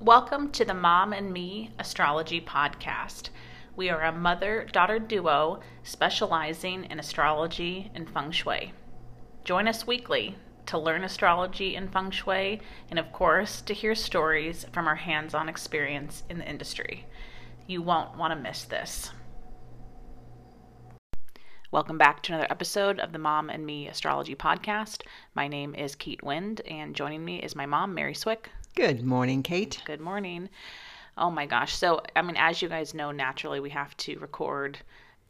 Welcome to the Mom and Me Astrology Podcast. We are a mother daughter duo specializing in astrology and feng shui. Join us weekly to learn astrology and feng shui, and of course, to hear stories from our hands on experience in the industry. You won't want to miss this. Welcome back to another episode of the Mom and Me Astrology Podcast. My name is Kate Wind, and joining me is my mom, Mary Swick. Good morning, Kate. Good morning. Oh my gosh. So, I mean, as you guys know, naturally we have to record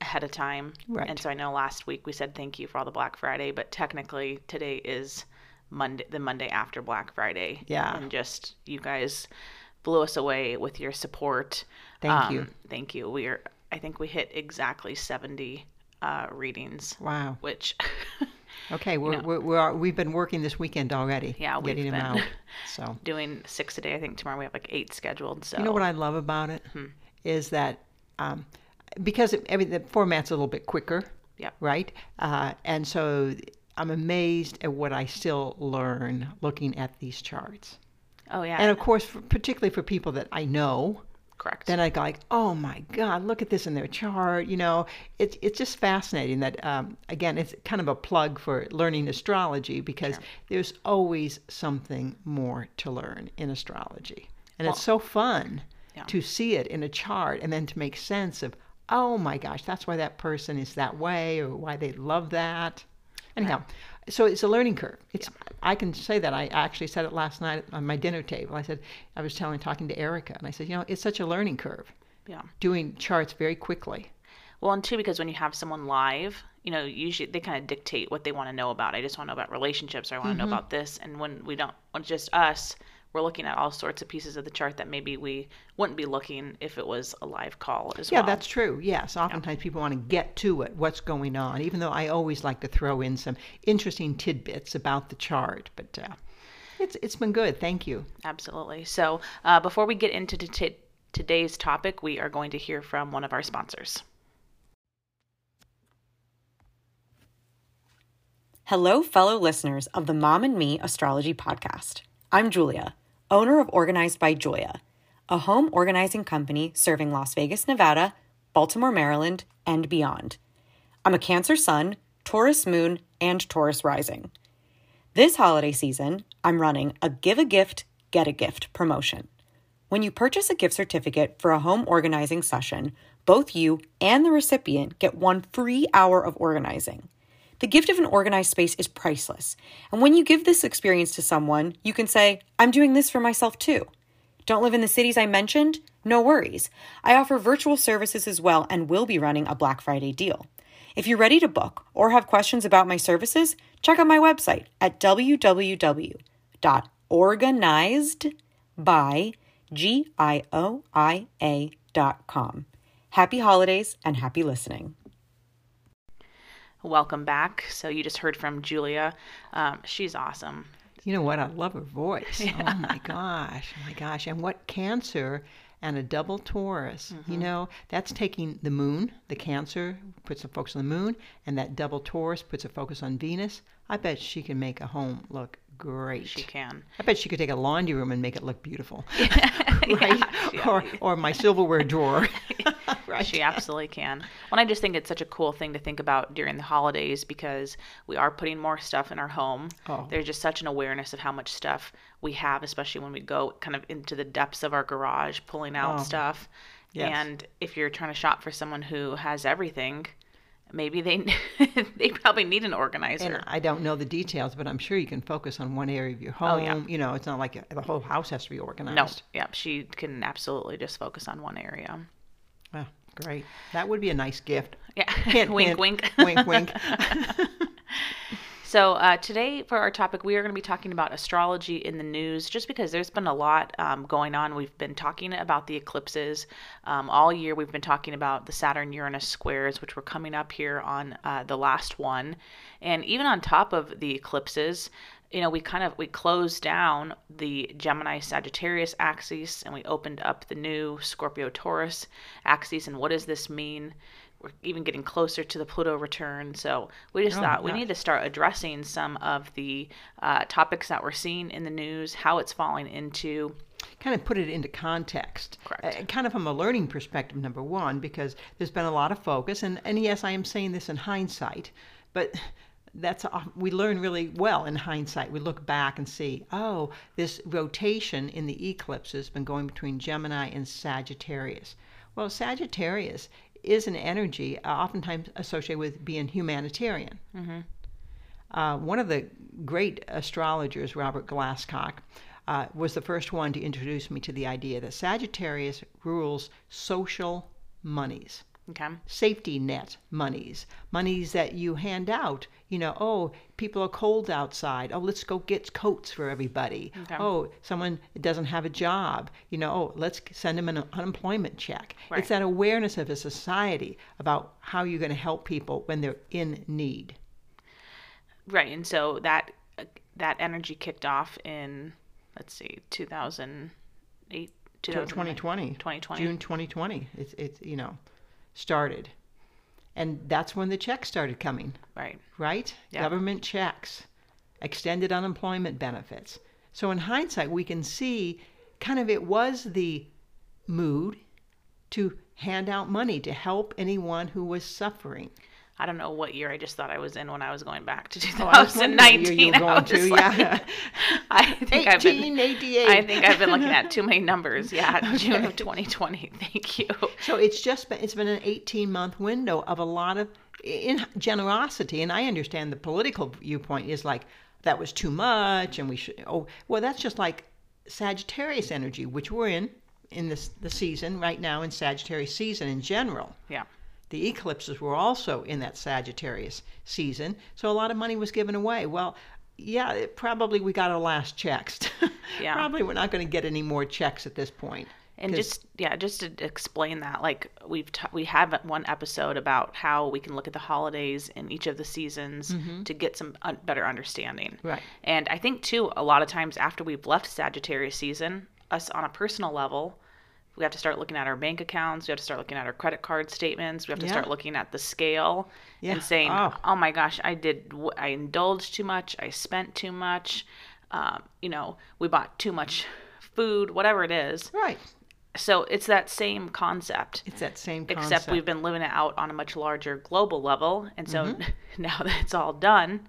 ahead of time. Right. And so I know last week we said thank you for all the Black Friday, but technically today is Monday, the Monday after Black Friday. Yeah. And just you guys blew us away with your support. Thank you. Thank you. We are, I think we hit exactly 70 uh, readings, Wow. which Okay, we're, know. we're, we're we've been working this weekend already. Yeah, we've getting them been. out. So doing six a day. I think tomorrow we have like eight scheduled. So you know what I love about it Hmm. is that um, because it, every the format's a little bit quicker, Yep. right? Uh, and so I'm amazed at what I still learn looking at these charts. Oh yeah. And of course, for, particularly for people that I know, correct. then I go like, oh my God, look at this in their chart. You know, it's it's just fascinating that um, again, it's kind of a plug for learning astrology because there's always something more to learn in astrology, and it's so fun Yeah. to see it in a chart and then to make sense of, oh my gosh, that's why that person is that way or why they love that. Anyhow. So it's a learning curve. It's I can say that I actually said it last night on my dinner table. I said I was telling talking to Erica and I said, you know, it's such a learning curve yeah. doing charts very quickly. Well, and two, because when you have someone live, you know, usually they kind of dictate what they want to know about. I just want to know about relationships, or I want to know mm-hmm. about this. And when we don't, when it's just us, we're looking at all sorts of pieces of the chart that maybe we wouldn't be looking if it was a live call as Yeah, well. that's true. Yes, oftentimes people want to get to it, what's going on, even though I always like to throw in some interesting tidbits about the chart. But uh, it's it's been good. Thank you. Absolutely. So uh, before we get into t- today's topic, we are going to hear from one of our sponsors. Hello, fellow listeners of the Mom and Me Astrology Podcast. I'm Julia, owner of Organized by Joya, a home organizing company serving Las Vegas, Nevada, Baltimore, Maryland, and beyond. I'm a Cancer Sun, Taurus Moon, and Taurus Rising. This holiday season, I'm running a Give a Gift, Get a Gift promotion. When you purchase a gift certificate for a home organizing session, both you and the recipient get one free hour of organizing. The gift of an organized space is priceless. And when you give this experience to someone, you can say, I'm doing this for myself too. Don't live in the cities I mentioned? No worries. I offer virtual services as well and will be running a Black Friday deal. If you're ready to book or have questions about my services, check out my website at www.organizedby.com. Happy holidays and happy listening. Welcome back. So you just heard from Julia. Um, she's awesome. You know what? I love her voice. Oh my gosh. Oh my gosh. And what Cancer and a double Taurus. You know, that's taking the moon, the Cancer puts a focus on the moon, and that double Taurus puts a focus on Venus. I bet she can make a home look great. She can. I bet she could take a laundry room and make it look beautiful. Yeah, right? yeah. Or or my silverware drawer. right. She absolutely can. Well, I just think it's such a cool thing to think about during the holidays because we are putting more stuff in our home. Oh. There's just such an awareness of how much stuff we have, especially when we go kind of into the depths of our garage, pulling out Oh. stuff. Yes. And if you're trying to shop for someone who has everything, maybe they they probably need an organizer. And I don't know the details, but I'm sure you can focus on one area of your home. Oh, yeah. You know, it's not like the whole house has to be organized. no, yeah, she can absolutely just focus on one area. Oh, great. That would be a nice gift. Yeah, Hint, wink, hint. wink, Wink, wink. So uh, today, for our topic, we are going to be talking about astrology in the news, just because there's been a lot um, going on. We've been talking about the eclipses um, all year. We've been talking about the Saturn-Uranus squares, which were coming up here on uh, the last one, and even on top of the eclipses, you know, we kind of we closed down the Gemini Sagittarius axis, and we opened up the new Scorpio Taurus axis. And what does this mean? we're even getting closer to the Pluto return. So we just Oh, thought we need to start addressing some of the uh, topics that we're seeing in the news, how it's falling into. kind of put it into context. Correct. Uh, kind of from a learning perspective, number one, because there's been a lot of focus, and, and yes, I am saying this in hindsight, but that's we learn really well in hindsight. We look back and see, oh, this rotation in the eclipse has been going between Gemini and Sagittarius. Well, Sagittarius is an energy uh, oftentimes associated with being humanitarian. Uh, one of the great astrologers, Robert Glasscock, uh, was the first one to introduce me to the idea that Sagittarius rules social monies Okay. safety net monies, monies that you hand out. You know, oh, people are cold outside. Oh, let's go get coats for everybody. Okay. Oh, someone doesn't have a job. You know, oh, let's send them an unemployment check. Right. It's that awareness of a society about how you're going to help people when they're in need. Right, and so that that energy kicked off in let's see, 2008, 2020, 2020. June 2020. It's it's you know started, and that's when the checks started coming. Right. right? Yeah. Government checks, extended unemployment benefits. So in hindsight, we can see kind of it was the mood to hand out money to help anyone who was suffering. I don't know what year I just thought I was in when I was going back to Oh, I was wondering what year 2019. you were I was just to, like- yeah. I think I've been 1888. I think I've been looking at too many numbers. Yeah, June of 2020. Thank you. So it's just been it's been an 18 month window of a lot of in generosity, and I understand the political viewpoint is like that was too much, and we should. Oh, well, that's just like Sagittarius energy, which we're in in this the season right now in Sagittarius season in general. Yeah. The eclipses were also in that Sagittarius season, so a lot of money was given away. Well, yeah, it, probably we got our last checks. Yeah. probably we're not going to get any more checks at this point. And just yeah, just to explain that, like we've t- we have one episode about how we can look at the holidays in each of the seasons to get some un- better understanding. Mm-hmm. Right. And I think too, a lot of times after we've left Sagittarius season, us on a personal level, we have to start looking at our bank accounts. We have to start looking at our credit card statements. We have to Yeah. start looking at the scale Yeah. and saying, Oh. "Oh my gosh, I did. I indulged too much. I spent too much. Um, you know, we bought too much food. Whatever it is." right. So it's that same concept, It's that same concept. except we've been living it out on a much larger global level. And so Mm-hmm. now that it's all done,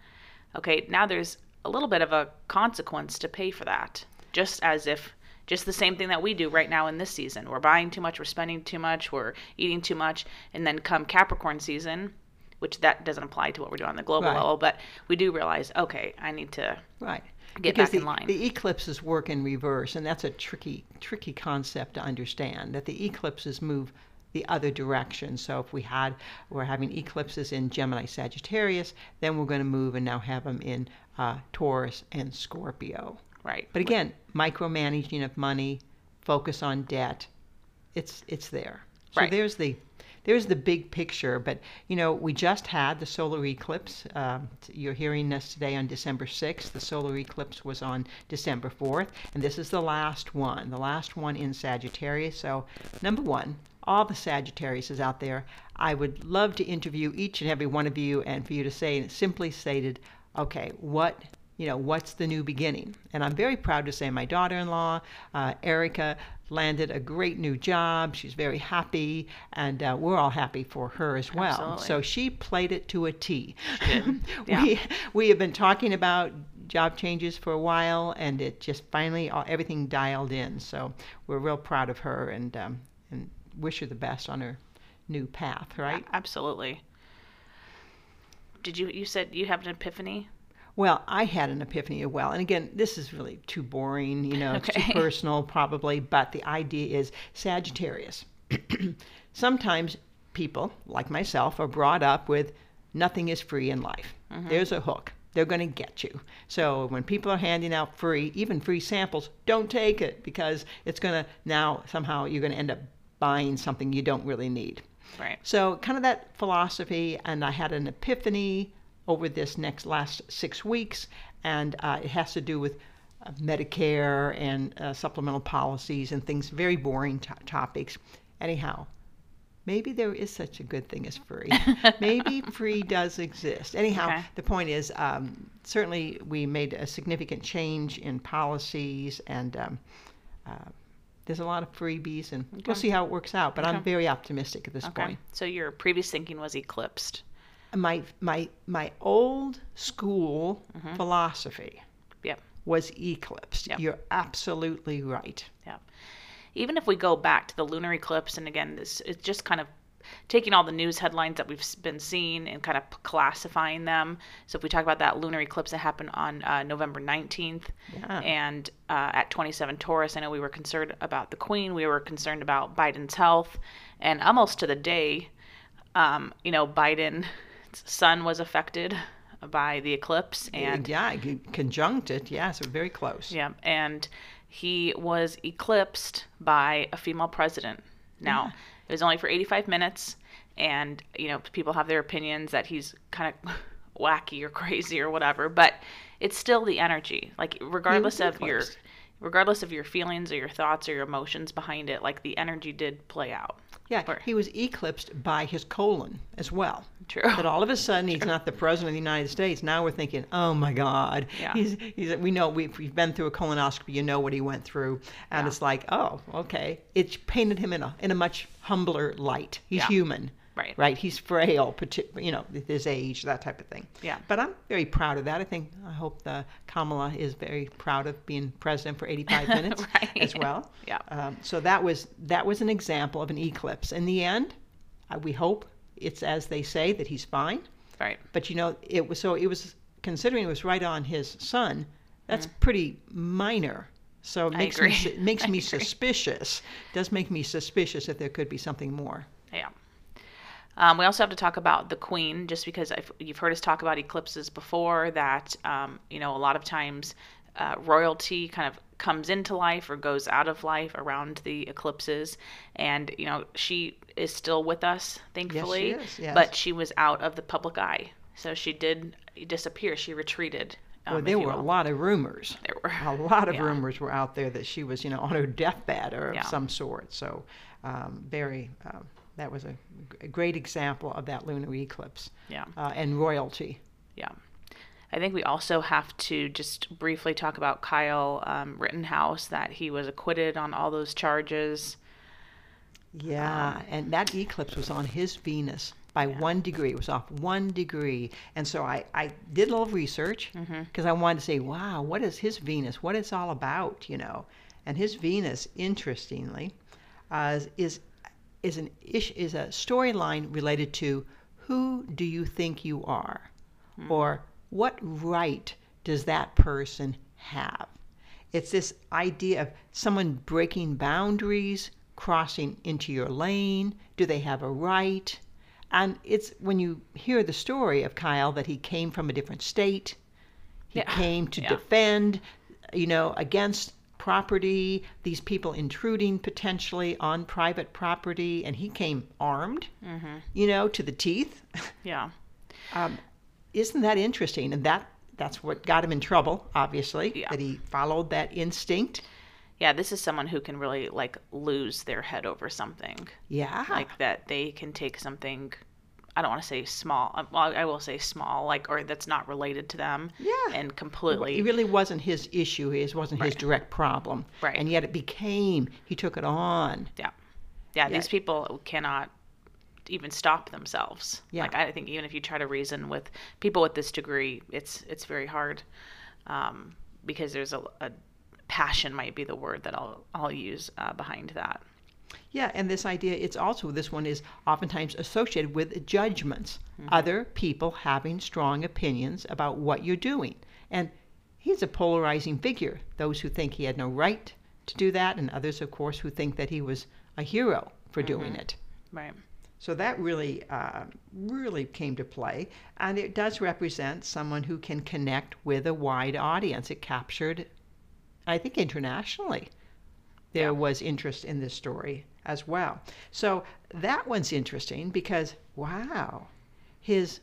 okay, now there's a little bit of a consequence to pay for that. Just as if, just the same thing that we do right now in this season. We're buying too much, we're spending too much, we're eating too much. And then come Capricorn season, which that doesn't apply to what we're doing on the global Right. level, but we do realize, okay, I need to Right. get because back in the, line. The eclipses work in reverse, and that's a tricky, tricky concept to understand. That the eclipses move the other direction. So if we had, we're having eclipses in Gemini, Sagittarius, then we're going to move and now have them in uh, Taurus and Scorpio. Right. But again, micromanaging of money, focus on debt, it's it's there. So Right. there's the there's the big picture. But you know, we just had the solar eclipse. Um, you're hearing this today on December 6th. The solar eclipse was on December 4th, and this is the last one, the last one in Sagittarius. So number one. All the Sagittarius is out there, I would love to interview each and every one of you and for you to say, simply stated, okay, what you know, what's the new beginning? And I'm very proud to say my daughter in law, uh, Erica, landed a great new job. She's very happy, and uh, we're all happy for her as well. Absolutely. So she played it to a T. Yeah. we, we have been talking about job changes for a while, and it just finally, all, everything dialed in. So we're real proud of her and, um, and wish her the best on her new path, right? Absolutely. Did you, you said you have an epiphany? Well, I had an epiphany as well. And again, this is really too boring, you know, it's Okay. too personal probably, but the idea is Sagittarius. Sometimes people, like myself, are brought up with nothing is free in life. Mm-hmm. There's a hook. They're going to get you. So when people are handing out free, even free samples, don't take it because it's going to now somehow you're going to end up buying something you don't really need. Right. So, kind of that philosophy, and I had an epiphany over this next last six weeks, and uh, it has to do with uh, Medicare and uh, supplemental policies and things, very boring to- topics. Anyhow, maybe there is such a good thing as free. maybe free does exist. Anyhow, Okay. the point is um, certainly we made a significant change in policies and um, uh, there's a lot of freebies, and Okay. we'll see how it works out. But I'm very optimistic at this Okay. point. So your previous thinking was eclipsed. My my my old school philosophy Yep. was eclipsed. Yep. You're absolutely right. Yeah. Even if we go back to the lunar eclipse, and again, this it's just kind of taking all the news headlines that we've been seeing and kind of classifying them. So if we talk about that lunar eclipse that happened on uh, November 19th, Yeah. and uh, at 27 Taurus, I know we were concerned about the Queen. We were concerned about Biden's health, and almost to the day, um, you know, Biden's sun was affected by the eclipse, and yeah, c- conjuncted. Yeah, so very close. yeah, and he was eclipsed by a female president. Now, it was only for 85 minutes, and you know, people have their opinions that he's kind of wacky or crazy or whatever, but it's still the energy. Like regardless of your regardless of your feelings or your thoughts or your emotions behind it, like the energy did play out. Yeah, Or- he was eclipsed by his colon as well. True. But all of a sudden, he's not the president of the United States. Now we're thinking, oh my God. Yeah. He's, he's, we know we've, we've been through a colonoscopy. You know what he went through, and Yeah. it's like, oh, okay. It painted him in a in a much humbler light. He's Yeah. human. Right. Right. He's frail, you know, with his age, that type of thing. Yeah. But I'm very proud of that. I think I hope the Kamala is very proud of being president for 85 minutes as well. Yeah. Um, so that was that was an example of an eclipse. In the end, uh, we hope it's as they say that he's fine. Right. But you know, it was so it was considering it was right on his sun. That's pretty minor. So it Mm. Makes me it makes I me agree. suspicious. Does make me suspicious that there could be something more. Um, we also have to talk about the queen, just because I've, you've heard us talk about eclipses before. That um, you know, a lot of times uh, royalty kind of comes into life or goes out of life around the eclipses, and you know, she is still with us, thankfully. Yes, she is, yes. But she was out of the public eye, so she did disappear. She retreated. Um, well, there were a lot of rumors. There were A lot of Yeah. rumors were out there that she was, you know, on her deathbed or Yeah. of some sort. So, um, very, um, that was a, a great example of that lunar eclipse Yeah. uh, and royalty. Yeah. I think we also have to just briefly talk about Kyle um, Rittenhouse, that he was acquitted on all those charges. Yeah, Um, and that eclipse was on his Venus by one degree. It was off one degree. And so I, I did a little research Mm-hmm. because I wanted to say, wow, what is his Venus? What it's all about, you know? And his Venus, interestingly, uh, is is an ish, is a storyline related to who do you think you are, hmm. or what right does that person have? It's this idea of someone breaking boundaries, crossing into your lane. Do they have a right? And it's when you hear the story of Kyle that he came from a different state, he Yeah. came to Yeah. defend, you know, against property, these people intruding potentially on private property, and he came armed, Mm-hmm. you know, to the teeth. Yeah. Um, isn't that interesting? And that that's what got him in trouble, obviously, Yeah. that he followed that instinct. Yeah, this is someone who can really like lose their head over something. Yeah. Like that they can take something I don't want to say small. uh, Well, I will say small, like or that's not related to them. Yeah. And completely. it really wasn't his issue. It wasn't his direct problem. Right. And yet it became, he took it on. Yeah. Yeah, Yeah. these people cannot even stop themselves. Yeah. Like I think even if you try to reason with people with this degree, it's it's very hard um, because there's a, a passion might be the word that I'll I'll use uh, behind that. Yeah, and this idea, it's also, this one is oftentimes associated with judgments, other people having strong opinions about what you're doing. And he's a polarizing figure. Those who think he had no right to do that, and others, of course, who think that he was a hero for doing it. Right. So that really, uh, really came to play, and it does represent someone who can connect with a wide audience. It captured, I think, internationally, there Yeah. was interest in this story as well. So that one's interesting because wow, his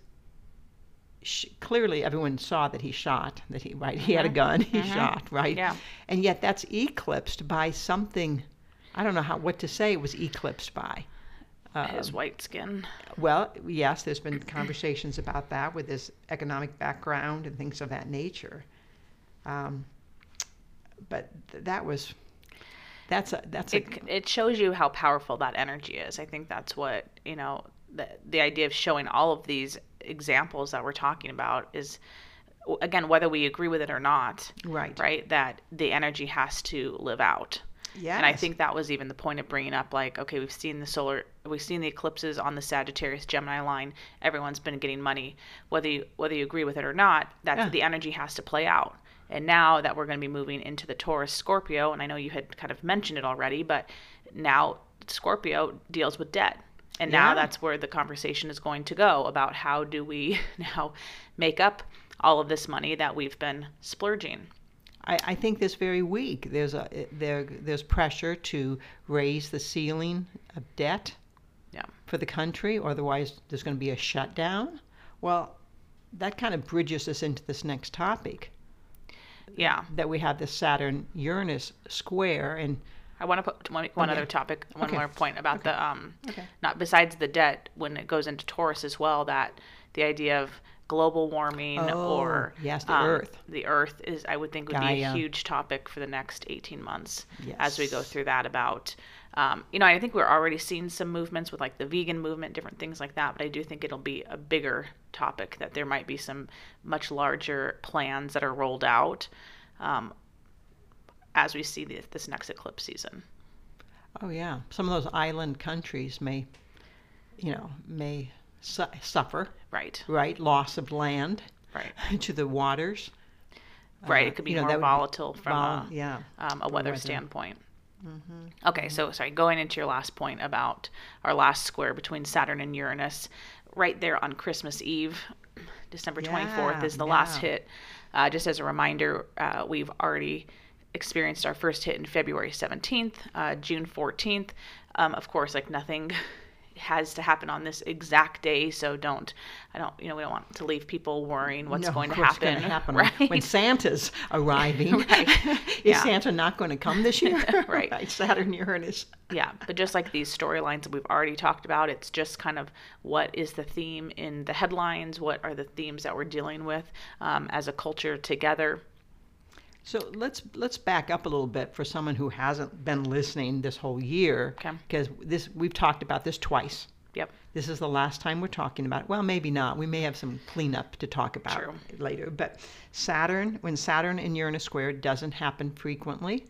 sh- clearly everyone saw that he shot, that he right, he had a mm-hmm. gun, he mm-hmm. shot, right, Yeah. and yet that's eclipsed by something. I don't know how what to say. It was eclipsed by. Um, his white skin. Well, yes, there's been conversations about that with his economic background and things of that nature. Um, but th- that was That's a that's a it, it shows you how powerful that energy is. I think that's what you know the the idea of showing all of these examples that we're talking about is again whether we agree with it or not. Right. Right. That the energy has to live out. Yeah. And I think that was even the point of bringing up like, okay, we've seen the solar, we've seen the eclipses on the Sagittarius Gemini line. Everyone's been getting money, whether you whether you agree with it or not. That's Yeah. the energy has to play out. And now that we're going to be moving into the Taurus Scorpio, and I know you had kind of mentioned it already, but now Scorpio deals with debt. And now Yeah. that's where the conversation is going to go about how do we now make up all of this money that we've been splurging. I, I think this very week there's a there there's pressure to raise the ceiling of debt Yeah. for the country, otherwise there's going to be a shutdown. Well, that kind of bridges us into this next topic Yeah. that we have this Saturn Uranus square, and I want to put one, one Okay. other topic, one Okay. more point about the um, Okay. not besides the debt when it goes into Taurus as well. That the idea of global warming or Oh, yes, the um, Earth. the Earth is I would think would be a huge topic for the next eighteen months as we go through that. About um, you know I think we're already seeing some movements with like the vegan movement, different things like that. But I do think it'll be a bigger topic that there might be some much larger plans that are rolled out. Um, as we see this, this next eclipse season. oh yeah, some of those island countries may, you know, may su- suffer Right. right loss of land Right. to the waters. Right. Uh, It could be you know, more would be volatile from vol- a, yeah. um, a weather, weather. standpoint. Okay, so sorry, going into your last point about our last square between Saturn and Uranus, right there on Christmas Eve, December 24th is the last hit. Uh, just as a reminder, uh, we've already experienced our first hit in February 17th, uh, June 14th. Um, of course, like nothing has to happen on this exact day, so don't, I don't, you know, we don't want to leave people worrying what's No, going to happen. happen right? when Santa's arriving. Right. Is Yeah. Santa not going to come this year? Right. Saturn Uranus. Yeah, but just like these storylines that we've already talked about, it's just kind of what is the theme in the headlines? What are the themes that we're dealing with um, as a culture together? So let's let's back up a little bit for someone who hasn't been listening this whole year, Okay. because this we've talked about this twice. Yep. This is the last time we're talking about it. Well, maybe not. We may have some cleanup to talk about True. later. But Saturn, when Saturn and Uranus square, doesn't happen frequently,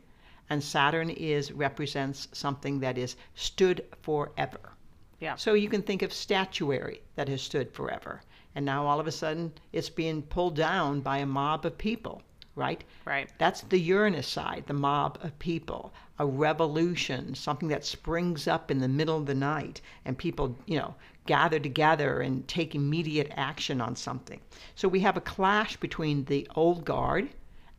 and Saturn is represents something that is stood forever. Yeah. So you can think of statuary that has stood forever, and now all of a sudden it's being pulled down by a mob of people, right? Right. That's the Uranus side, the mob of people, a revolution, something that springs up in the middle of the night, and people, you know, gather together and take immediate action on something. So we have a clash between the old guard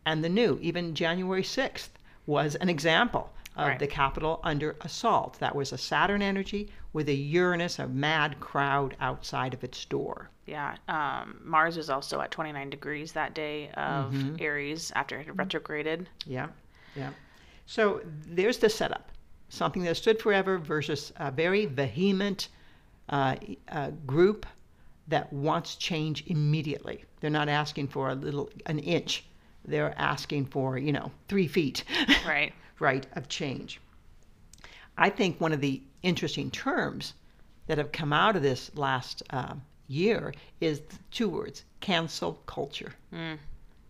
and the new. Even January 6th was an example of Right. the Capitol under assault. That was a Saturn energy with a Uranus, a mad crowd outside of its door. Yeah. Um, Mars was also at 29 degrees that day of Aries after it had retrograded. Yeah, yeah. So there's the setup. Something that stood forever versus a very vehement uh, uh, group that wants change immediately. They're not asking for a little, an inch. They're asking for, you know, three feet, Right. right, of change. I think one of the interesting terms that have come out of this last uh, year is two words cancel culture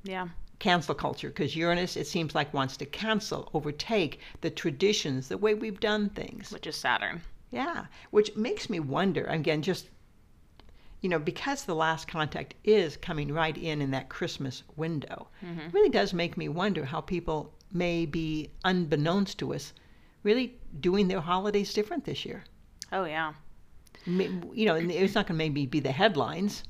Yeah. cancel culture because Uranus, it seems like, wants to cancel, overtake the traditions, the way we've done things. Which is Saturn. Yeah, which makes me wonder again, just, you know, because the last contact is coming right in in that Christmas window, it really does make me wonder how people may be, unbeknownst to us, really doing their holidays different this year. Oh, yeah. You know, it's not going to maybe be the headlines.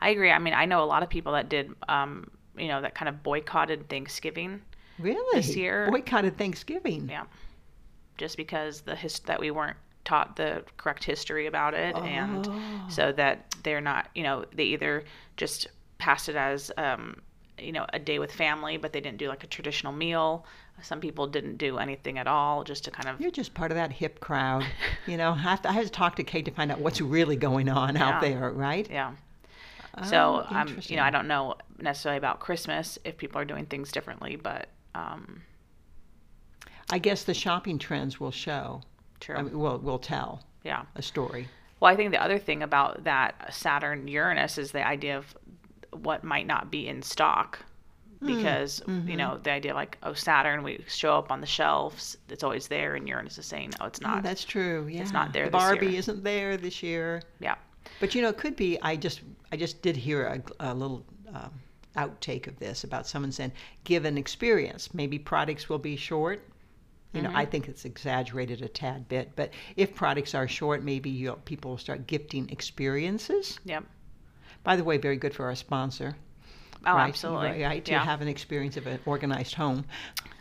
I agree. I mean, I know a lot of people that did, um, you know, that kind of boycotted Thanksgiving. Really? This year- Boycotted Thanksgiving. Yeah. Just because the his- that we weren't taught the correct history about it, and so that they're not, you know, they either just passed it as, um, you know, a day with family, but they didn't do like a traditional meal. Some people didn't do anything at all, just to kind of You're just part of that hip crowd. You know, I have to, I have to talk to Kate to find out what's really going on Yeah. out there, right? Yeah. So, Oh, um, you know, I don't know necessarily about Christmas if people are doing things differently, but um, I guess the shopping trends will show. True. I mean, will will tell yeah. a story. Well, I think the other thing about that Saturn Uranus is the idea of what might not be in stock. Because, you know, the idea like, oh, Saturn, we show up on the shelves, it's always there, and Uranus is saying, oh, it's Oh, not. that's true. Yeah, it's not there The Barbie year. isn't there this year. yeah. But you know, it could be. I just I just did hear a, a little um, outtake of this about someone saying, "Given experience, maybe products will be short." You know, Mm-hmm. I think it's exaggerated a tad bit, but if products are short, maybe you'll, people will start gifting experiences. Yep. By the way, very good for our sponsor. Oh, right? absolutely. Right, right, to yeah. have an experience of an organized home.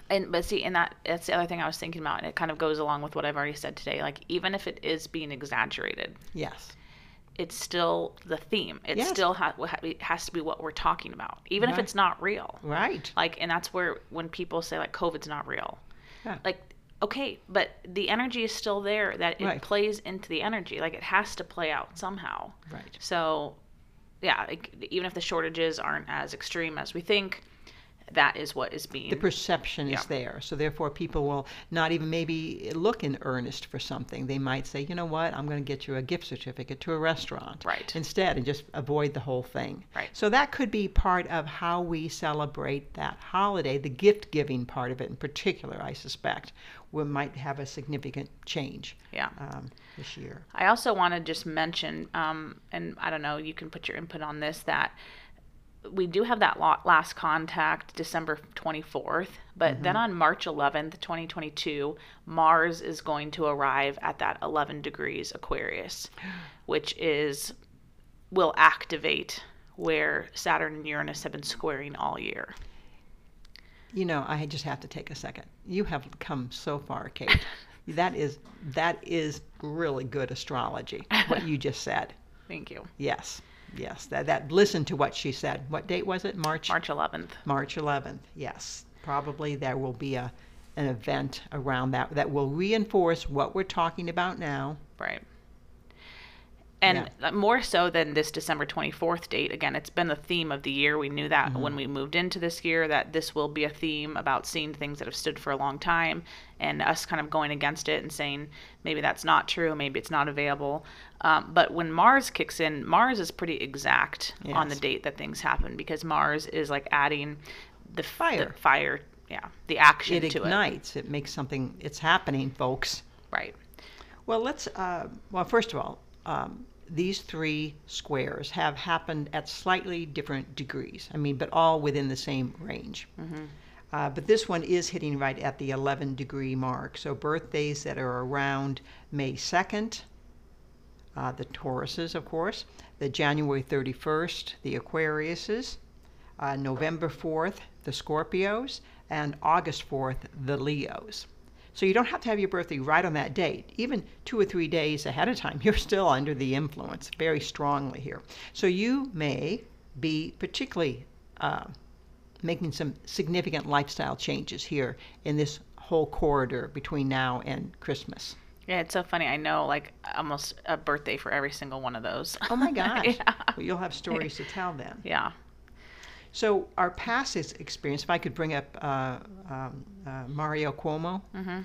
And but see, and that that's the other thing I was thinking about, and it kind of goes along with what I've already said today. Like even if it is being exaggerated, Yes. it's still the theme. It Yes. still ha- ha- has to be what we're talking about, even if it's not real. Right. Like, and that's where when people say like COVID's not real, Yeah. like okay, but the energy is still there. That it Right. plays into the energy. Like it has to play out somehow. Right. So, yeah, like, even if the shortages aren't as extreme as we think, that is what is being the perception is there. So therefore, people will not even maybe look in earnest for something. They might say, you know what, I'm going to get you a gift certificate to a restaurant Right. instead, and just avoid the whole thing. Right. So that could be part of how we celebrate that holiday. The gift giving part of it, in particular, I suspect, we might have a significant change yeah. um, this year. I also want to just mention, um, and I don't know, you can put your input on this, that we do have that last contact December 24th, but mm-hmm. then on March 11th, 2022, Mars is going to arrive at that 11 degrees Aquarius, which is will activate where Saturn and Uranus have been squaring all year. You know, I just have to take a second. You have come so far, Kate. that is that is really good astrology. What you just said. Thank you. Yes, yes. That that. Listen to what she said. What date was it? March. March 11th. March 11th. Yes, probably there will be a an event around that that will reinforce what we're talking about now. Right. And uh, more so than this December 24th date. Again, it's been the theme of the year. We knew that when we moved into this year that this will be a theme about seeing things that have stood for a long time and us kind of going against it and saying maybe that's not true, maybe it's not available. Um, but when Mars kicks in, Mars is pretty exact on the date that things happen because Mars is like adding the Fire. the fire, yeah, the action It to it. ignites. It makes something. It's happening, folks. Right. Well, let's. Uh, well, first of all, um, these three squares have happened at slightly different degrees. I mean, but all within the same range. Uh, but this one is hitting right at the 11 degree mark. So birthdays that are around May 2nd, uh, the Tauruses, of course, the January 31st, the Aquariuses, uh, November 4th, the Scorpios, and August 4th, the Leos. So you don't have to have your birthday right on that date. Even two or three days ahead of time, you're still under the influence very strongly here. So you may be particularly uh, making some significant lifestyle changes here in this whole corridor between now and Christmas. Yeah, it's so funny. I know like almost a birthday for every single one of those. Oh my gosh. yeah. Well, you'll have stories to tell then. Yeah. So our past experience, if I could bring up uh, um, uh, Mario Cuomo, Mm-hmm.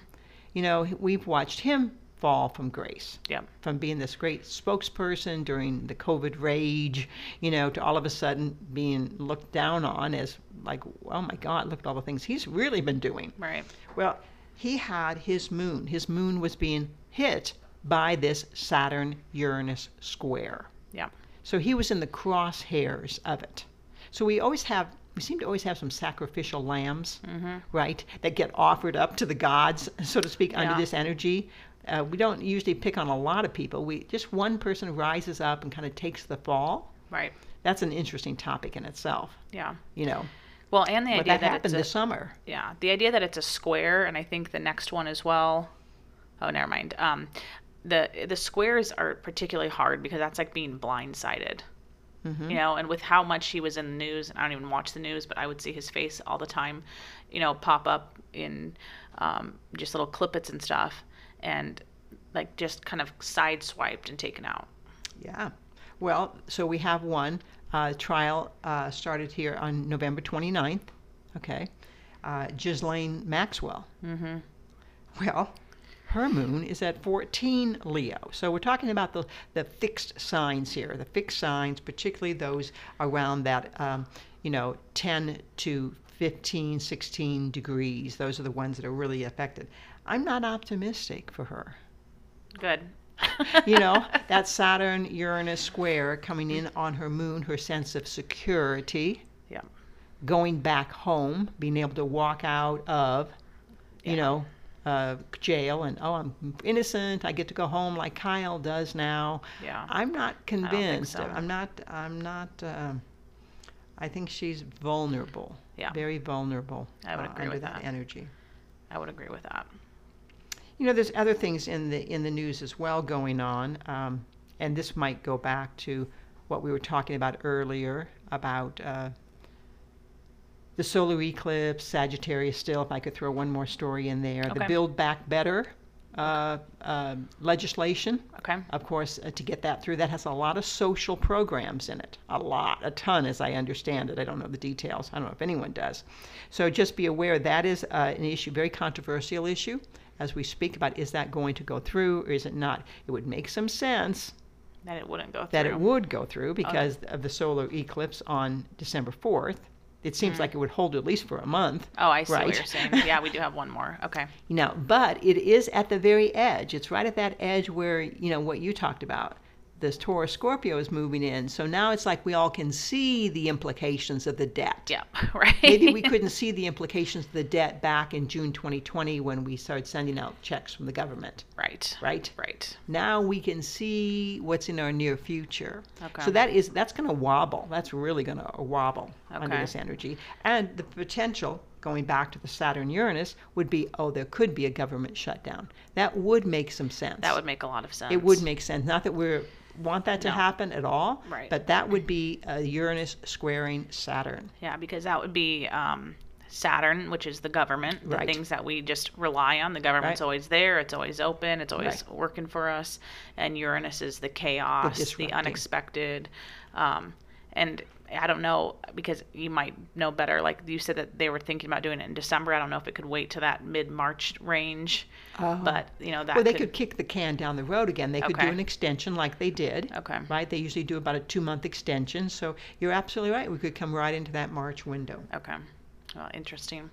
you know, we've watched him fall from grace, Yep. from being this great spokesperson during the COVID rage, you know, to all of a sudden being looked down on as like, oh my God, look at all the things he's really been doing. Right. Well, he had his moon. His moon was being hit by this Saturn Uranus square. Yeah. So he was in the crosshairs of it. So we always have, we seem to always have some sacrificial lambs, right, that get offered up to the gods, so to speak, under this energy. Uh, we don't usually pick on a lot of people. We just one person rises up and kind of takes the fall. Right. That's an interesting topic in itself, Yeah. you know. Well, and the idea that that, happened it's a, this summer. yeah, the idea that it's a square, and I think the next one as well. Oh, never mind. Um, the the squares are particularly hard because that's like being blindsided. Mm-hmm. You know, and with how much he was in the news, and I don't even watch the news, but I would see his face all the time, you know, pop up in um, just little clippets and stuff, and like just kind of sideswiped and taken out. Yeah. Well, so we have one uh, trial uh, started here on November 29th. Okay. Uh, Ghislaine Maxwell. Mm-hmm. Well, her moon is at 14 Leo. So we're talking about the, the fixed signs here. The fixed signs, particularly those around that, um, you know, 10 to 15, 16 degrees. Those are the ones that are really affected. I'm not optimistic for her. Good. you know, that Saturn Uranus square coming in on her moon, her sense of security, Yeah. going back home, being able to walk out of, you Yeah. know, uh, jail and, oh, I'm innocent. I get to go home like Kyle does now. Yeah. I'm not convinced. so. I'm not, I'm not, um, I think she's vulnerable. Yeah. Very vulnerable. I would uh, agree under with that that. energy. I would agree with that. You know, there's other things in the in the news as well going on, um, and this might go back to what we were talking about earlier about uh, the solar eclipse, Sagittarius. Still, if I could throw one more story in there, the Build Back Better uh, uh, legislation. Okay. Of course, uh, to get that through, that has a lot of social programs in it. A lot, a ton, as I understand it. I don't know the details. I don't know if anyone does. So just be aware that is uh, an issue, very controversial issue, as we speak about is that going to go through or is it not? It would make some sense That it wouldn't go through. that it would go through because of the solar eclipse on December 4th. It seems hmm. like it would hold at least for a month. Oh, I see right? what you're saying. Yeah, we do have one more. Okay. You know, but it is at the very edge. It's right at that edge where, you know, what you talked about. This Taurus Scorpio is moving in. So now it's like we all can see the implications of the debt. Yeah. Right. Maybe we couldn't see the implications of the debt back in June 2020 when we started sending out checks from the government, right. right? Right. Now we can see what's in our near future. Okay. So that is that's going to wobble. That's really going to uh, wobble under this energy. And the potential going back to the Saturn Uranus would be oh there could be a government shutdown. That would make some sense. That would make a lot of sense. it would make sense. Not that we want that to No. happen at all, Right. but that would be uh, Uranus squaring Saturn. Yeah, because that would be um, Saturn, which is the government, the Right. things that we just rely on. The government's Right. always there, it's always open, it's always Right. working for us. And Uranus is the chaos, the, disrupting. unexpected. Um, and I don't know because you might know better. Like you said that they were thinking about doing it in December. I don't know if it could wait to that mid March range, Oh. but you know that. Well, they could, could kick the can down the road again. They could Okay. do an extension like they did. Okay. Right? They usually do about a two month extension. So you're absolutely right. We could come right into that March window. Okay. Well, interesting.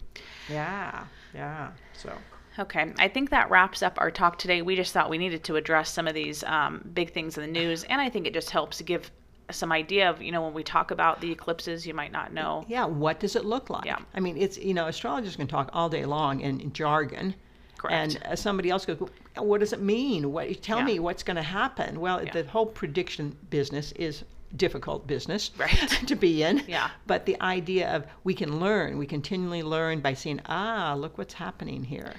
Yeah. Yeah. So. Okay, I think that wraps up our talk today. We just thought we needed to address some of these um, big things in the news, and I think it just helps give some idea of, you know, when we talk about the eclipses, you might not know. Yeah. What does it look like? Yeah. I mean, it's, you know, astrologers can talk all day long in, in jargon. Correct. And uh, somebody else goes, what does it mean? What, tell Yeah. me what's going to happen. Well, Yeah. the whole prediction business is difficult business Right. to be in. Yeah. But the idea of we can learn, we continually learn by seeing, ah, look what's happening here.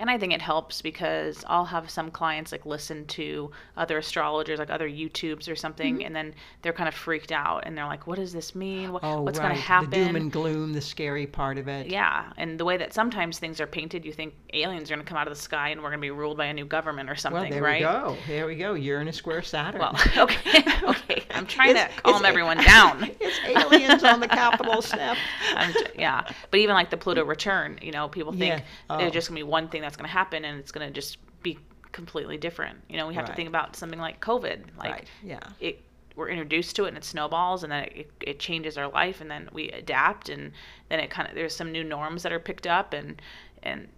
And I think it helps because I'll have some clients like listen to other astrologers, like other YouTubes or something, Mm-hmm. and then they're kind of freaked out and they're like, what does this mean? What, Oh, what's right. going to happen? The doom and gloom, the scary part of it. Yeah, and the way that sometimes things are painted, you think aliens are going to come out of the sky and we're going to be ruled by a new government or Well, something, there right? There we go. There we go. Uranus square Saturn. Well, okay, okay. I'm trying It's- to calm everyone down. it's aliens on the Capitol step. I'm yeah, but even like the Pluto return, you know, people think Yeah. Oh. there's just gonna be one thing that's gonna happen, and it's gonna just be completely different. You know, we have to think about something like COVID. Like Right, yeah. it, we're introduced to it and it snowballs, and then it, it changes our life, and then we adapt, and then it kind of there's some new norms that are picked up, and and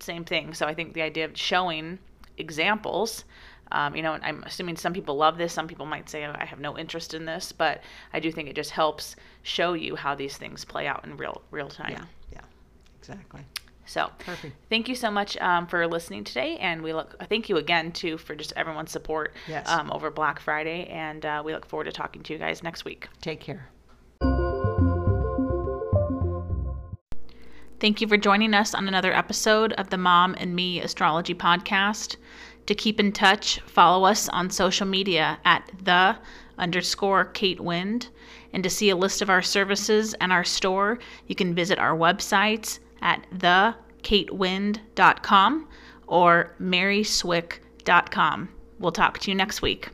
same thing. So I think the idea of showing examples. Um, you know, I'm assuming some people love this. Some people might say, I have no interest in this, but I do think it just helps show you how these things play out in real real time. Yeah, yeah, exactly. So, Perfect. thank you so much um, for listening today, and we look. Thank you again too for just everyone's support Yes. um, over Black Friday, and uh, we look forward to talking to you guys next week. Take care. Thank you for joining us on another episode of the Mom and Me Astrology Podcast. To keep in touch, follow us on social media at the underscore Kate Wind. And to see a list of our services and our store, you can visit our websites at thekatewind.com or maryswick.com. We'll talk to you next week.